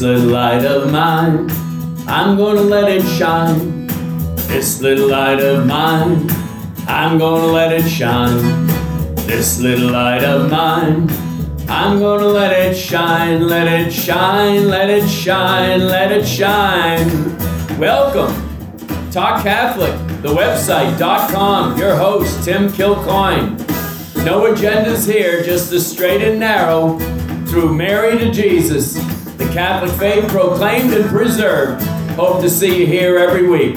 This little light of mine, I'm gonna let it shine. This little light of mine, I'm gonna let it shine. This little light of mine, I'm gonna let it shine, let it shine, let it shine, let it shine. Welcome, Talk Catholic, the website.com, your host, Tim Kilcoyne. No agendas here, just the straight and narrow through Mary to Jesus, Catholic faith proclaimed and preserved. Hope to see you here every week.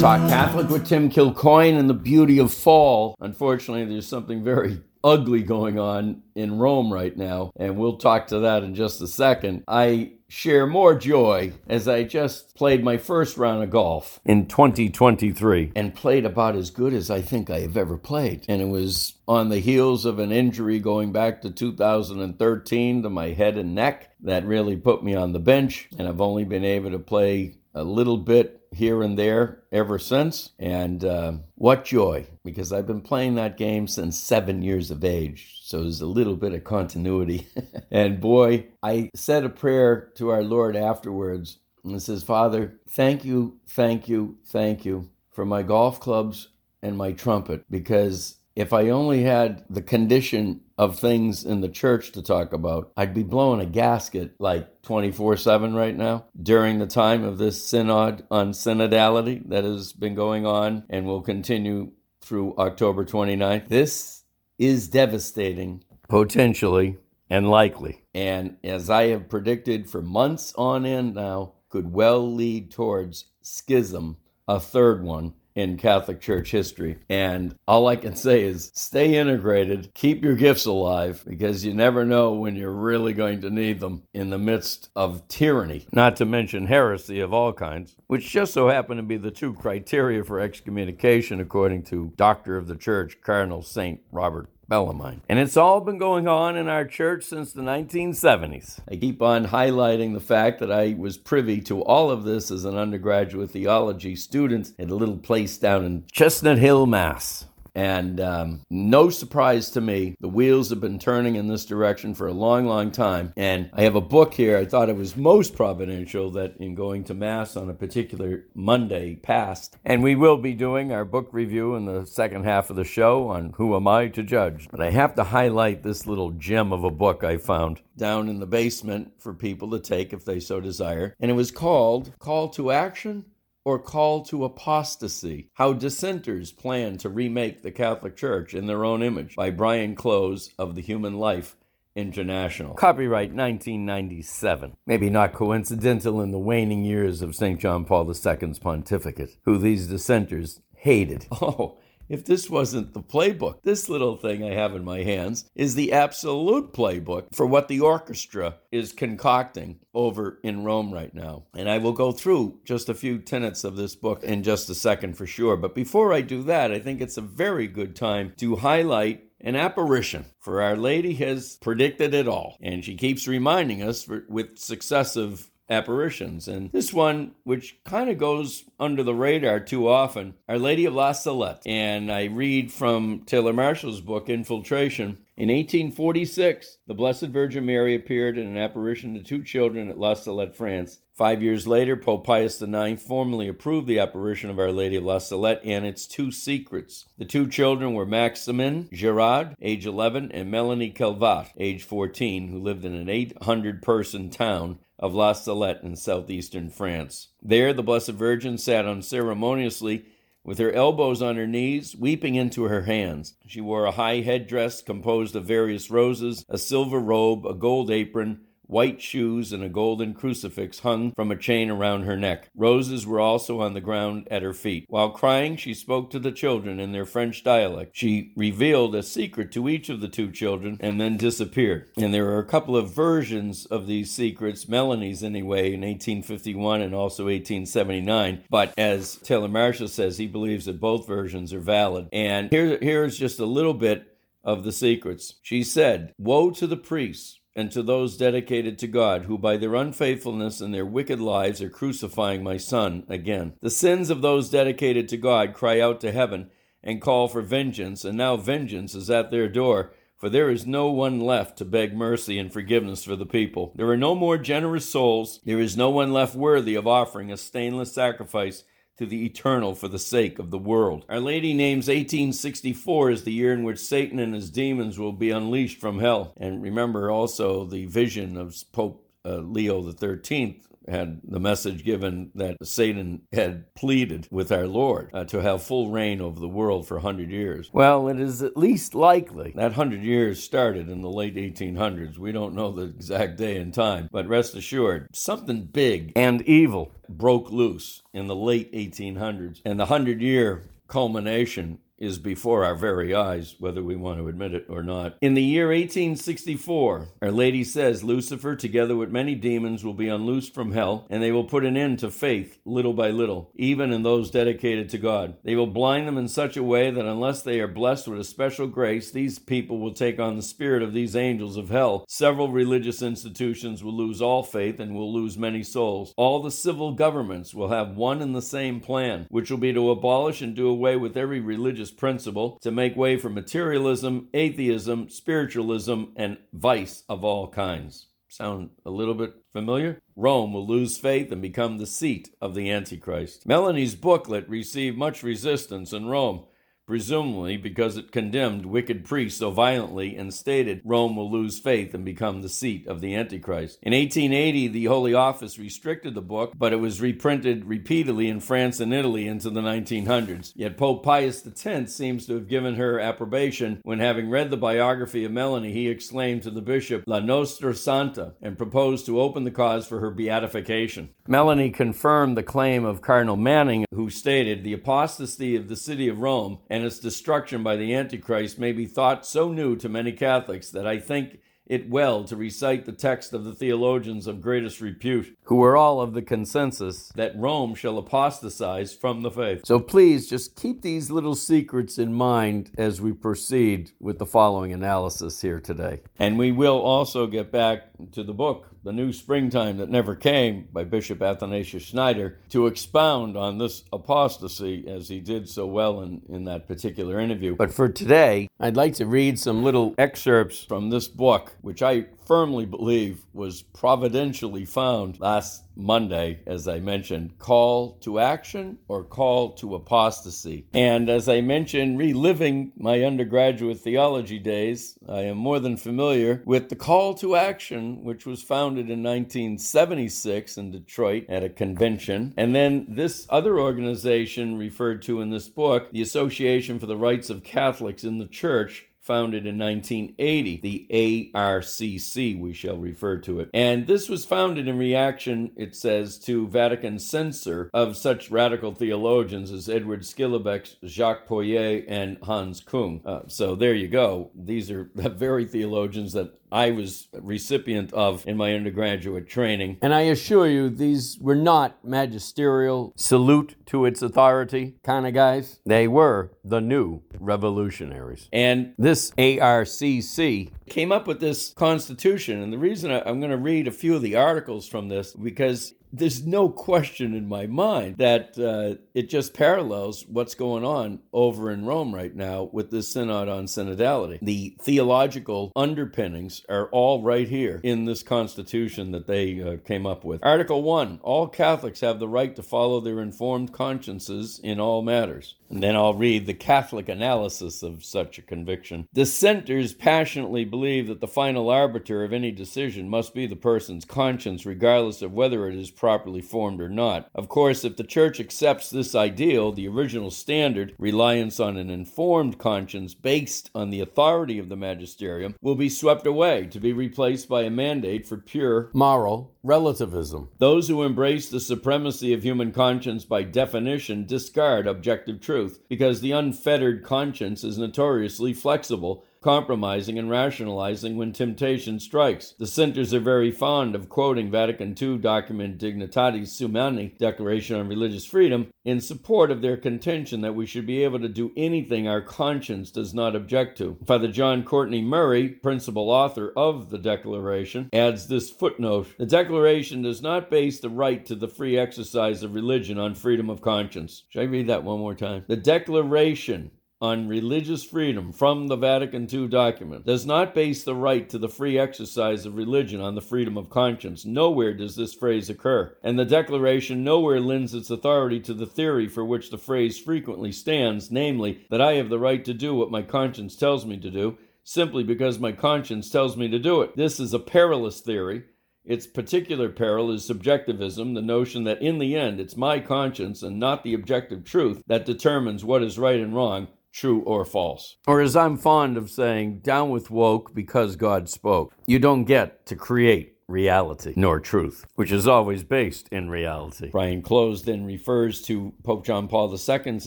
Talk Catholic with Tim Kilcoyne and the beauty of fall. Unfortunately, there's something very ugly going on in Rome right now, and we'll talk to that in just a second. I share more joy as I just played my first round of golf in 2023 and played about as good as I think I have ever played. And it was on the heels of an injury going back to 2013 to my head and neck that really put me on the bench, and I've only been able to play a little bit here and there ever since. And uh, what joy, because I've been playing that game since seven years of age. So there's a little bit of continuity. and boy, I said a prayer to our Lord afterwards and says, Father, thank you, thank you, thank you for my golf clubs and my trumpet because if I only had the condition of things in the church to talk about, I'd be blowing a gasket like 24 7 right now during the time of this synod on synodality that has been going on and will continue through October 29th. This is devastating, potentially, and likely. And as I have predicted for months on end now, could well lead towards schism, a third one in Catholic Church history. And all I can say is stay integrated, keep your gifts alive, because you never know when you're really going to need them in the midst of tyranny, not to mention heresy of all kinds, which just so happen to be the two criteria for excommunication, according to Doctor of the Church, Cardinal St. Robert Bellarmine. And it's all been going on in our church since the 1970s. I keep on highlighting the fact that I was privy to all of this as an undergraduate theology student at a little place down in Chestnut Hill, Mass. And um, no surprise to me, the wheels have been turning in this direction for a long, long time. And I have a book here. I thought it was most providential that in going to Mass on a particular Monday past. And we will be doing our book review in the second half of the show on Who Am I to Judge. But I have to highlight this little gem of a book I found down in the basement for people to take if they so desire. And it was called Call to Action or call to apostasy how dissenters plan to remake the Catholic Church in their own image by Brian Clowes of the Human Life International. Copyright 1997. Maybe not coincidental in the waning years of St. John Paul II's pontificate, who these dissenters hated. Oh, if this wasn't the playbook. This little thing I have in my hands is the absolute playbook for what the orchestra is concocting over in Rome right now. And I will go through just a few tenets of this book in just a second for sure. But before I do that, I think it's a very good time to highlight an apparition. For Our Lady has predicted it all, and she keeps reminding us for, with successive apparitions. And this one, which kind of goes under the radar too often, Our Lady of La Salette. And I read from Taylor Marshall's book, Infiltration. In 1846, the Blessed Virgin Mary appeared in an apparition to two children at La Salette, France. Five years later, Pope Pius IX formally approved the apparition of Our Lady of La Salette and its two secrets. The two children were Maximin Giraud, age 11, and Melanie Calvat, age 14, who lived in an 800 person town of La Salette in southeastern France. There, the Blessed Virgin sat unceremoniously with her elbows on her knees, weeping into her hands. She wore a high headdress composed of various roses, a silver robe, a gold apron, White shoes and a golden crucifix hung from a chain around her neck. Roses were also on the ground at her feet. While crying, she spoke to the children in their French dialect. She revealed a secret to each of the two children and then disappeared. And there are a couple of versions of these secrets, Melanie's anyway, in 1851 and also 1879. But as Taylor Marshall says, he believes that both versions are valid. And here, here's just a little bit of the secrets. She said, Woe to the priests and to those dedicated to God, who by their unfaithfulness and their wicked lives are crucifying my Son again. The sins of those dedicated to God cry out to heaven and call for vengeance, and now vengeance is at their door. For there is no one left to beg mercy and forgiveness for the people. There are no more generous souls. There is no one left worthy of offering a stainless sacrifice to the eternal for the sake of the world. Our Lady names 1864 as the year in which Satan and his demons will be unleashed from hell. And remember also the vision of Pope uh, Leo XIII had the message given that Satan had pleaded with our Lord uh, to have full reign over the world for 100 years. Well, it is at least likely that 100 years started in the late 1800s. We don't know the exact day and time, but rest assured, something big and evil broke loose in the late 1800s. And the 100 year culmination is before our very eyes, whether we want to admit it or not. In the year 1864, Our Lady says Lucifer, together with many demons, will be unloosed from hell, and they will put an end to faith little by little, even in those dedicated to God. They will blind them in such a way that unless they are blessed with a special grace, these people will take on the spirit of these angels of hell. Several religious institutions will lose all faith and will lose many souls. All the civil governments will have one and the same plan, which will be to abolish and do away with every religious principle to make way for materialism, atheism, spiritualism, and vice of all kinds. Sound a little bit familiar? Rome will lose faith and become the seat of the Antichrist. Melanie's booklet received much resistance in Rome presumably because it condemned wicked priests so violently and stated Rome will lose faith and become the seat of the Antichrist. In 1880, the Holy Office restricted the book, but it was reprinted repeatedly in France and Italy into the 1900s. Yet Pope Pius X seems to have given her approbation when, having read the biography of Melanie, he exclaimed to the bishop, La Nostra Santa, and proposed to open the cause for her beatification. Melanie confirmed the claim of Cardinal Manning, who stated, The apostasy of the city of Rome and its destruction by the Antichrist may be thought so new to many Catholics that I think it well to recite the text of the theologians of greatest repute, who are all of the consensus that Rome shall apostatize from the faith. So please just keep these little secrets in mind as we proceed with the following analysis here today. And we will also get back to the book the New Springtime That Never Came by Bishop Athanasius Schneider to expound on this apostasy as he did so well in, in that particular interview. But for today, I'd like to read some little excerpts from this book, which I firmly believe was providentially found last Monday, as I mentioned, call to action or call to apostasy. And as I mentioned, reliving my undergraduate theology days, I am more than familiar with the call to action, which was founded in 1976 in Detroit at a convention. And then this other organization referred to in this book, the Association for the Rights of Catholics in the Church, founded in 1980, the ARCC, we shall refer to it. And this was founded in reaction, it says, to Vatican censor of such radical theologians as Edward Schillebeeckx, Jacques Pohier, and Hans Kung. Uh, so there you go. These are the very theologians that I was recipient of in my undergraduate training. And I assure you, these were not magisterial, salute to its authority kind of guys. They were the new revolutionaries. And this ARCC came up with this constitution. And the reason I, am going to read a few of the articles from this, because there's no question in my mind that uh, it just parallels what's going on over in Rome right now with the Synod on Synodality. The theological underpinnings are all right here in this constitution that they uh, came up with. Article 1 All Catholics have the right to follow their informed consciences in all matters. And then I'll read the Catholic analysis of such a conviction. Dissenters passionately believe that the final arbiter of any decision must be the person's conscience, regardless of whether it is properly formed or not. Of course, if the Church accepts this ideal, the original standard, reliance on an informed conscience based on the authority of the magisterium, will be swept away to be replaced by a mandate for pure moral relativism. Those who embrace the supremacy of human conscience by definition discard objective truth, because the unfettered conscience is notoriously flexible compromising and rationalizing when temptation strikes. Dissenters are very fond of quoting Vatican II document Dignitatis Humanae, Declaration on Religious Freedom, in support of their contention that we should be able to do anything our conscience does not object to. Father John Courtney Murray, principal author of the Declaration, adds this footnote The Declaration does not base the right to the free exercise of religion on freedom of conscience. Should I read that one more time? The Declaration on religious freedom from the Vatican II document does not base the right to the free exercise of religion on the freedom of conscience. Nowhere does this phrase occur, and the Declaration nowhere lends its authority to the theory for which the phrase frequently stands, namely, that I have the right to do what my conscience tells me to do, simply because my conscience tells me to do it. This is a perilous theory. Its particular peril is subjectivism, the notion that in the end it's my conscience and not the objective truth that determines what is right and wrong, true or false. Or as I'm fond of saying, down with woke because God spoke. You don't get to create reality nor truth, which is always based in reality. Brian Clowes then refers to Pope John Paul II's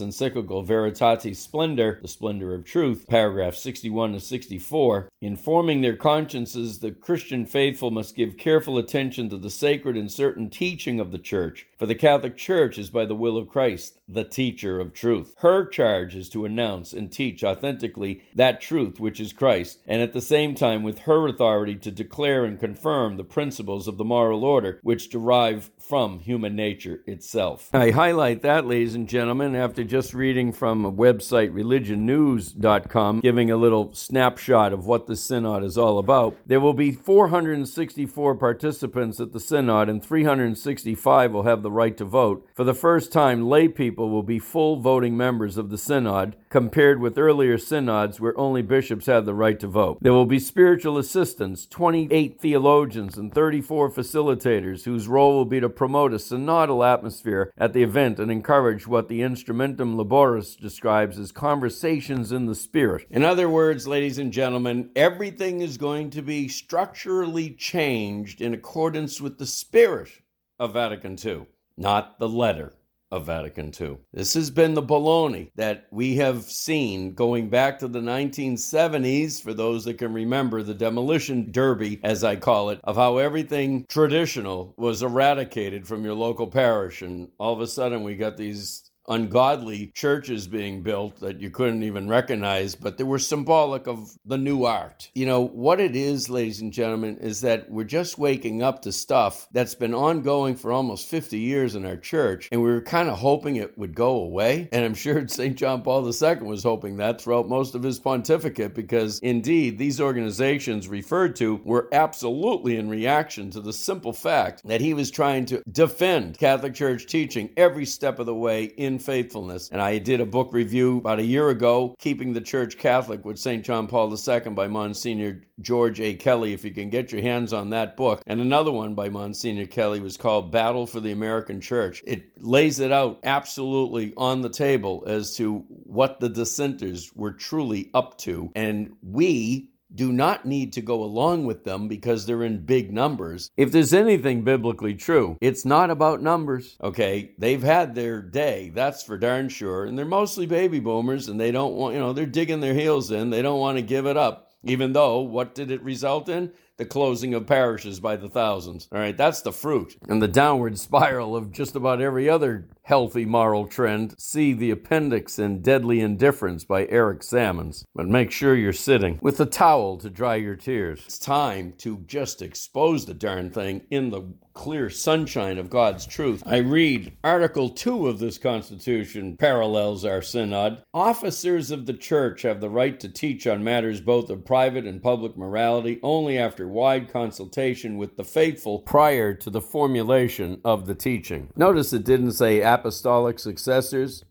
encyclical Veritatis Splendor, the splendor of truth, paragraph 61 to 64. Informing their consciences, the Christian faithful must give careful attention to the sacred and certain teaching of the Church, for the Catholic Church is by the will of Christ the teacher of truth. Her charge is to announce and teach authentically that truth which is Christ, and at the same time with her authority to declare and confirm the principles of the moral order which derive from human nature itself. I highlight that, ladies and gentlemen, after just reading from a website, religionnews.com, giving a little snapshot of what the Synod is all about. There will be 464 participants at the Synod, and 365 will have the right to vote. For the first time, lay people will be full voting members of the Synod, compared with earlier synods where only bishops had the right to vote. There will be spiritual assistants, 28 theologians, and 34 facilitators whose role will be to promote a synodal atmosphere at the event and encourage what the Instrumentum Laboris describes as conversations in the spirit. In other words, ladies and gentlemen, everything is going to be structurally changed in accordance with the spirit of Vatican II, not the letter of Vatican II. This has been the baloney that we have seen going back to the 1970s, for those that can remember the demolition derby, as I call it, of how everything traditional was eradicated from your local parish. And all of a sudden, we got these ungodly churches being built that you couldn't even recognize, but they were symbolic of the new art. You know, what it is, ladies and gentlemen, is that we're just waking up to stuff that's been ongoing for almost 50 years in our church, and we were kind of hoping it would go away. And I'm sure St. John Paul II was hoping that throughout most of his pontificate, because indeed, these organizations referred to were absolutely in reaction to the simple fact that he was trying to defend Catholic Church teaching every step of the way in in faithfulness. And I did a book review about a year ago, Keeping the Church Catholic with St. John Paul II by Monsignor George A. Kelly, if you can get your hands on that book. And another one by Monsignor Kelly was called Battle for the American Church. It lays it out absolutely on the table as to what the dissenters were truly up to. And we do not need to go along with them because they're in big numbers. If there's anything biblically true, it's not about numbers. Okay, they've had their day, that's for darn sure. And they're mostly baby boomers and they don't want, you know, they're digging their heels in. They don't want to give it up. Even though, what did it result in? The closing of parishes by the thousands. All right, that's the fruit. And the downward spiral of just about every other healthy moral trend, see the appendix in Deadly Indifference by Eric Sammons. But make sure you're sitting with a towel to dry your tears. It's time to just expose the darn thing in the clear sunshine of God's truth. I read Article 2 of this Constitution parallels our synod. Officers of the church have the right to teach on matters both of private and public morality only after wide consultation with the faithful prior to the formulation of the teaching. Notice it didn't say apostolic successors,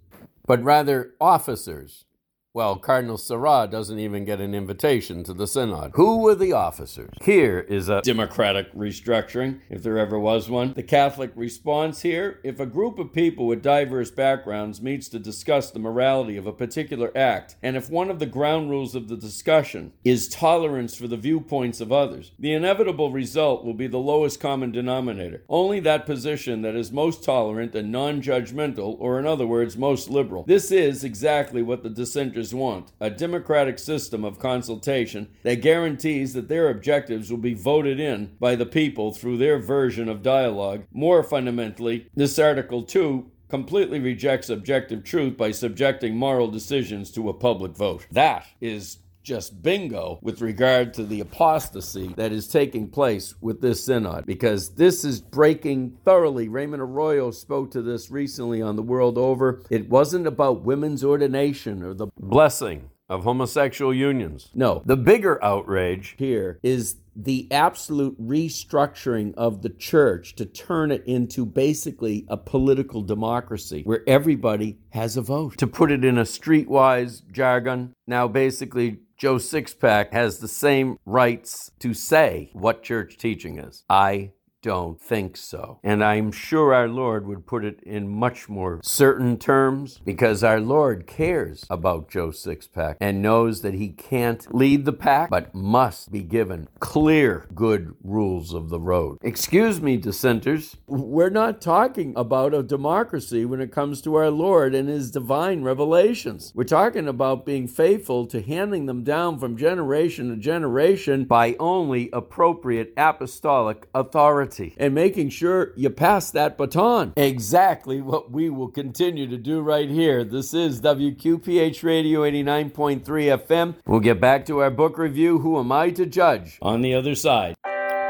but rather officers well, Cardinal Sarah doesn't even get an invitation to the synod. Who were the officers? Here is a democratic restructuring, if there ever was one. The Catholic response here if a group of people with diverse backgrounds meets to discuss the morality of a particular act, and if one of the ground rules of the discussion is tolerance for the viewpoints of others, the inevitable result will be the lowest common denominator. Only that position that is most tolerant and non judgmental, or in other words, most liberal. This is exactly what the dissenters leaders want a democratic system of consultation that guarantees that their objectives will be voted in by the people through their version of dialogue. More fundamentally, this Article 2 completely rejects objective truth by subjecting moral decisions to a public vote. That is just bingo with regard to the apostasy that is taking place with this synod because this is breaking thoroughly. Raymond Arroyo spoke to this recently on the world over. It wasn't about women's ordination or the blessing of homosexual unions. No, the bigger outrage here is the absolute restructuring of the church to turn it into basically a political democracy where everybody has a vote. To put it in a streetwise jargon, now basically Joe Sixpack has the same rights to say what church teaching is. I don't think so. And I'm sure our Lord would put it in much more certain terms because our Lord cares about Joe Sixpack and knows that he can't lead the pack but must be given clear, good rules of the road. Excuse me, dissenters, we're not talking about a democracy when it comes to our Lord and his divine revelations. We're talking about being faithful to handing them down from generation to generation by only appropriate apostolic authority and making sure you pass that baton. Exactly what we will continue to do right here. This is WQPH Radio 89.3 FM. We'll get back to our book review, Who Am I to Judge, on the other side.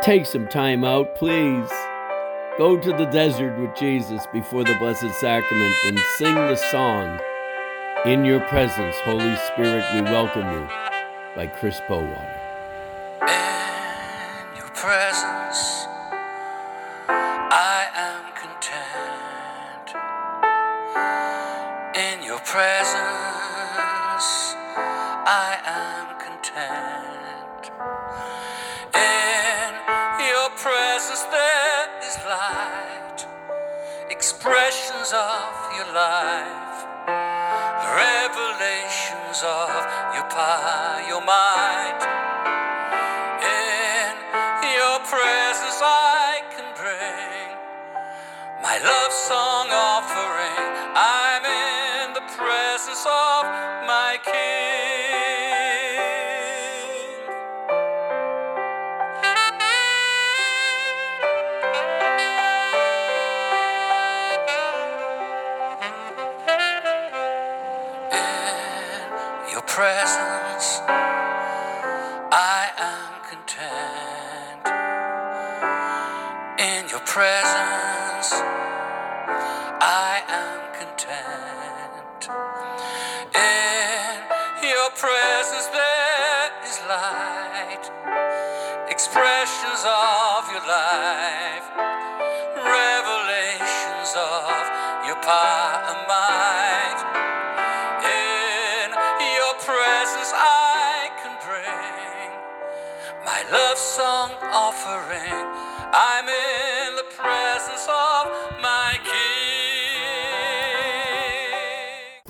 Take some time out, please. Go to the desert with Jesus before the Blessed Sacrament and sing the song, In Your Presence, Holy Spirit, we welcome you, by Chris Bowater. Expressions of your life, revelations of your power,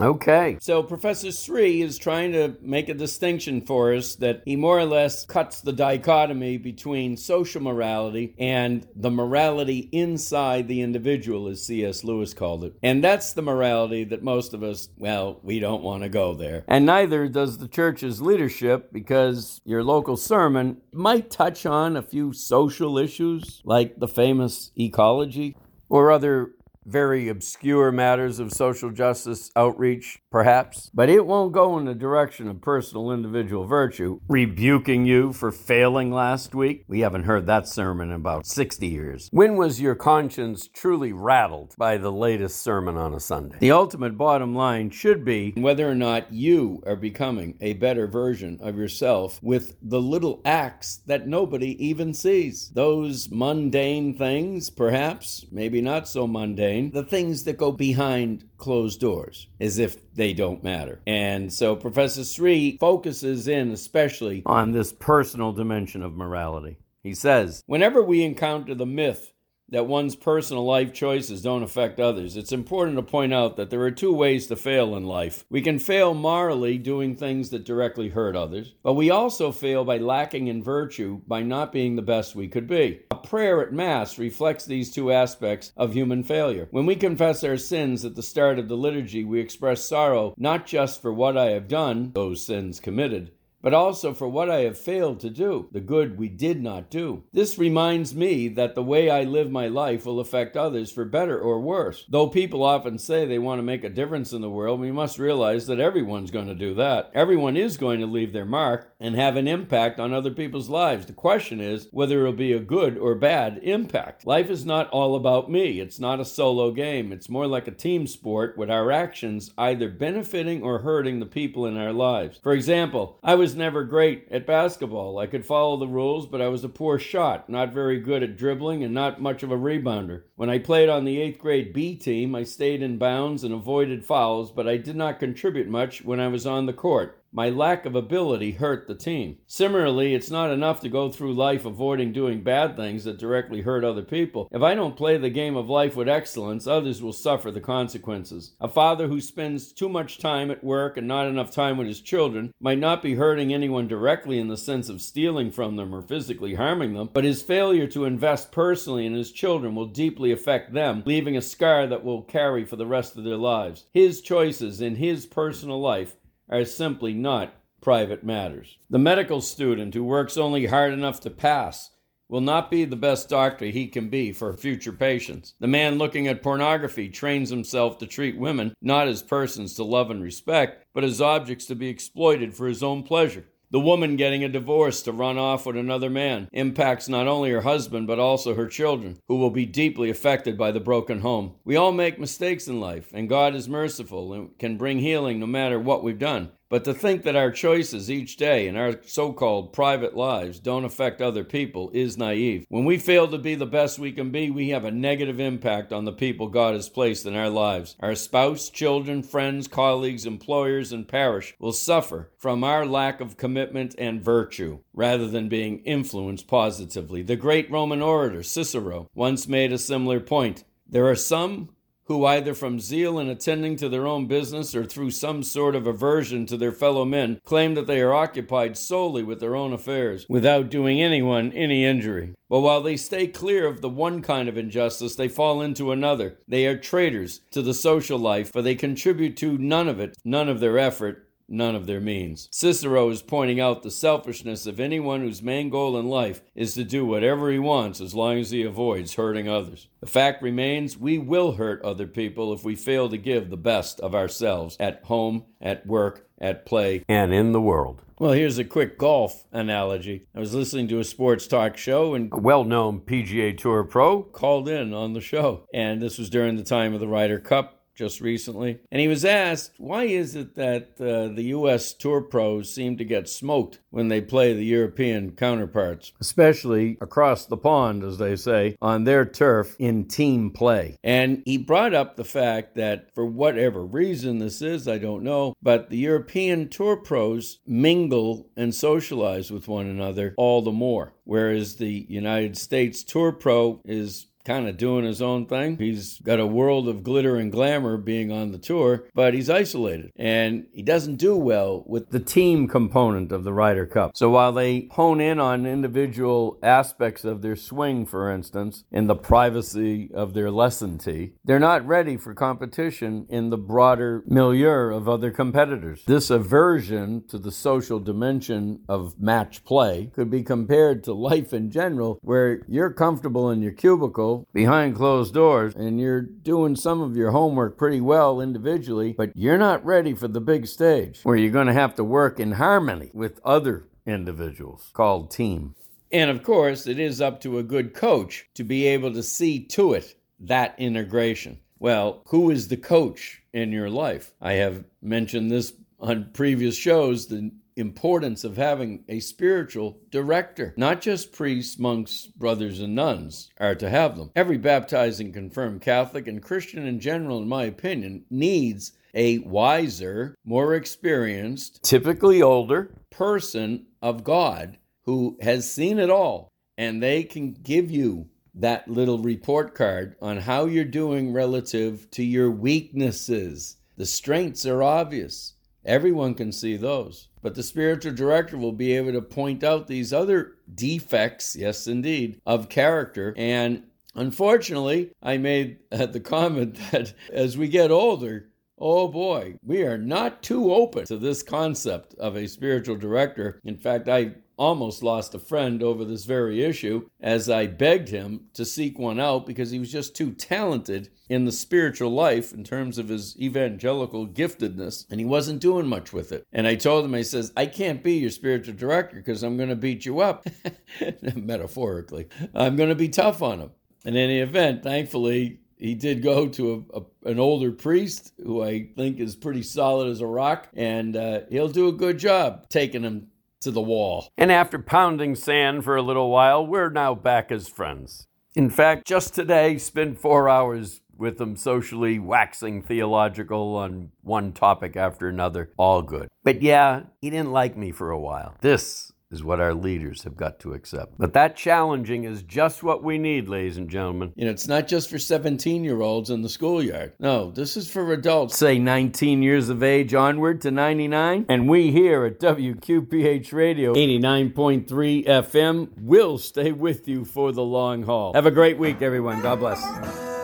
Okay. So Professor Sri is trying to make a distinction for us that he more or less cuts the dichotomy between social morality and the morality inside the individual, as C.S. Lewis called it. And that's the morality that most of us, well, we don't want to go there. And neither does the church's leadership because your local sermon might touch on a few social issues like the famous ecology or other very obscure matters of social justice outreach, perhaps, but it won't go in the direction of personal individual virtue. Rebuking you for failing last week? We haven't heard that sermon in about 60 years. When was your conscience truly rattled by the latest sermon on a Sunday? The ultimate bottom line should be whether or not you are becoming a better version of yourself with the little acts that nobody even sees. Those mundane things, perhaps, maybe not so mundane the things that go behind closed doors as if they don't matter. And so Professor Sri focuses in especially on this personal dimension of morality. He says, whenever we encounter the myth that one's personal life choices don't affect others, it's important to point out that there are two ways to fail in life. We can fail morally doing things that directly hurt others, but we also fail by lacking in virtue by not being the best we could be. A prayer at Mass reflects these two aspects of human failure. When we confess our sins at the start of the liturgy, we express sorrow not just for what I have done, those sins committed, but also for what I have failed to do, the good we did not do. This reminds me that the way I live my life will affect others for better or worse. Though people often say they want to make a difference in the world, we must realize that everyone's going to do that. Everyone is going to leave their mark and have an impact on other people's lives. The question is whether it'll be a good or bad impact. Life is not all about me, it's not a solo game. It's more like a team sport with our actions either benefiting or hurting the people in our lives. For example, I was never great at basketball. I could follow the rules, but I was a poor shot, not very good at dribbling, and not much of a rebounder. When I played on the 8th grade B team, I stayed in bounds and avoided fouls, but I did not contribute much when I was on the court. My lack of ability hurt the team. Similarly, it's not enough to go through life avoiding doing bad things that directly hurt other people. If I don't play the game of life with excellence, others will suffer the consequences. A father who spends too much time at work and not enough time with his children might not be hurting anyone directly in the sense of stealing from them or physically harming them, but his failure to invest personally in his children will deeply affect them, leaving a scar that will carry for the rest of their lives. His choices in his personal life are simply not private matters. The medical student who works only hard enough to pass will not be the best doctor he can be for future patients. The man looking at pornography trains himself to treat women not as persons to love and respect, but as objects to be exploited for his own pleasure. The woman getting a divorce to run off with another man impacts not only her husband but also her children, who will be deeply affected by the broken home. We all make mistakes in life, and God is merciful and can bring healing no matter what we've done. But to think that our choices each day in our so called private lives don't affect other people is naive. When we fail to be the best we can be, we have a negative impact on the people God has placed in our lives. Our spouse, children, friends, colleagues, employers, and parish will suffer from our lack of commitment and virtue rather than being influenced positively. The great Roman orator Cicero once made a similar point. There are some who, either from zeal in attending to their own business or through some sort of aversion to their fellow men, claim that they are occupied solely with their own affairs, without doing anyone any injury. But while they stay clear of the one kind of injustice, they fall into another. They are traitors to the social life, for they contribute to none of it, none of their effort, none of their means. Cicero is pointing out the selfishness of anyone whose main goal in life is to do whatever he wants as long as he avoids hurting others. The fact remains we will hurt other people if we fail to give the best of ourselves at home, at work, at play, and in the world. Well, here's a quick golf analogy. I was listening to a sports talk show, and a well known PGA Tour pro called in on the show. And this was during the time of the Ryder Cup just recently. And he was asked, why is it that uh, the U.S. Tour pros seem to get smoked when they play the European counterparts, especially across the pond, as they say, on their turf in team play? And he brought up the fact that for whatever reason this is, I don't know, but the European Tour pros mingle and socialize with one another all the more. Whereas the United States Tour Pro is kind of doing his own thing. He's got a world of glitter and glamour being on the tour, but he's isolated and he doesn't do well with the team component of the Ryder Cup. So while they hone in on individual aspects of their swing, for instance, in the privacy of their lesson tee, they're not ready for competition in the broader milieu of other competitors. This aversion to the social dimension of match play could be compared to life in general, where you're comfortable in your cubicle behind closed doors and you're doing some of your homework pretty well individually, but you're not ready for the big stage where you're going to have to work in harmony with other individuals called team. And of course, it is up to a good coach to be able to see to it that integration. Well, who is the coach in your life? I have mentioned this on previous shows the importance of having a spiritual director. Not just priests, monks, brothers, and nuns are to have them. Every baptized and confirmed Catholic and Christian in general, in my opinion, needs a wiser, more experienced, typically older person of God who has seen it all and they can give you that little report card on how you're doing relative to your weaknesses. The strengths are obvious. Everyone can see those. But the spiritual director will be able to point out these other defects, yes, indeed, of character. And unfortunately, I made uh, the comment that as we get older, Oh boy, we are not too open to this concept of a spiritual director. In fact, I almost lost a friend over this very issue as I begged him to seek one out because he was just too talented in the spiritual life in terms of his evangelical giftedness and he wasn't doing much with it. And I told him, I says, I can't be your spiritual director because I'm going to beat you up, metaphorically. I'm going to be tough on him. In any event, thankfully, he did go to a, a, an older priest who I think is pretty solid as a rock, and uh, he'll do a good job taking him to the wall. And after pounding sand for a little while, we're now back as friends. In fact, just today, spent four hours with him socially waxing theological on one topic after another. All good. But yeah, he didn't like me for a while. This is what our leaders have got to accept. But that challenging is just what we need, ladies and gentlemen. You know, it's not just for 17 year olds in the schoolyard. No, this is for adults, say 19 years of age onward to 99. And we here at WQPH Radio 89.3 FM will stay with you for the long haul. Have a great week, everyone. God bless.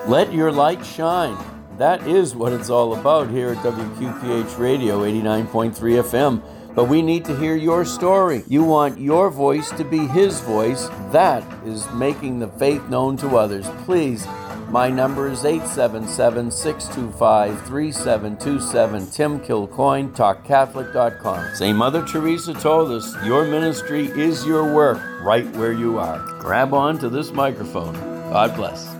Let your light shine. That is what it's all about here at WQPH Radio 89.3 FM. But we need to hear your story. You want your voice to be His voice. That is making the faith known to others. Please, my number is 877 625 3727. Tim Kilcoyne, TalkCatholic.com. Say, Mother Teresa told us your ministry is your work right where you are. Grab on to this microphone. God bless.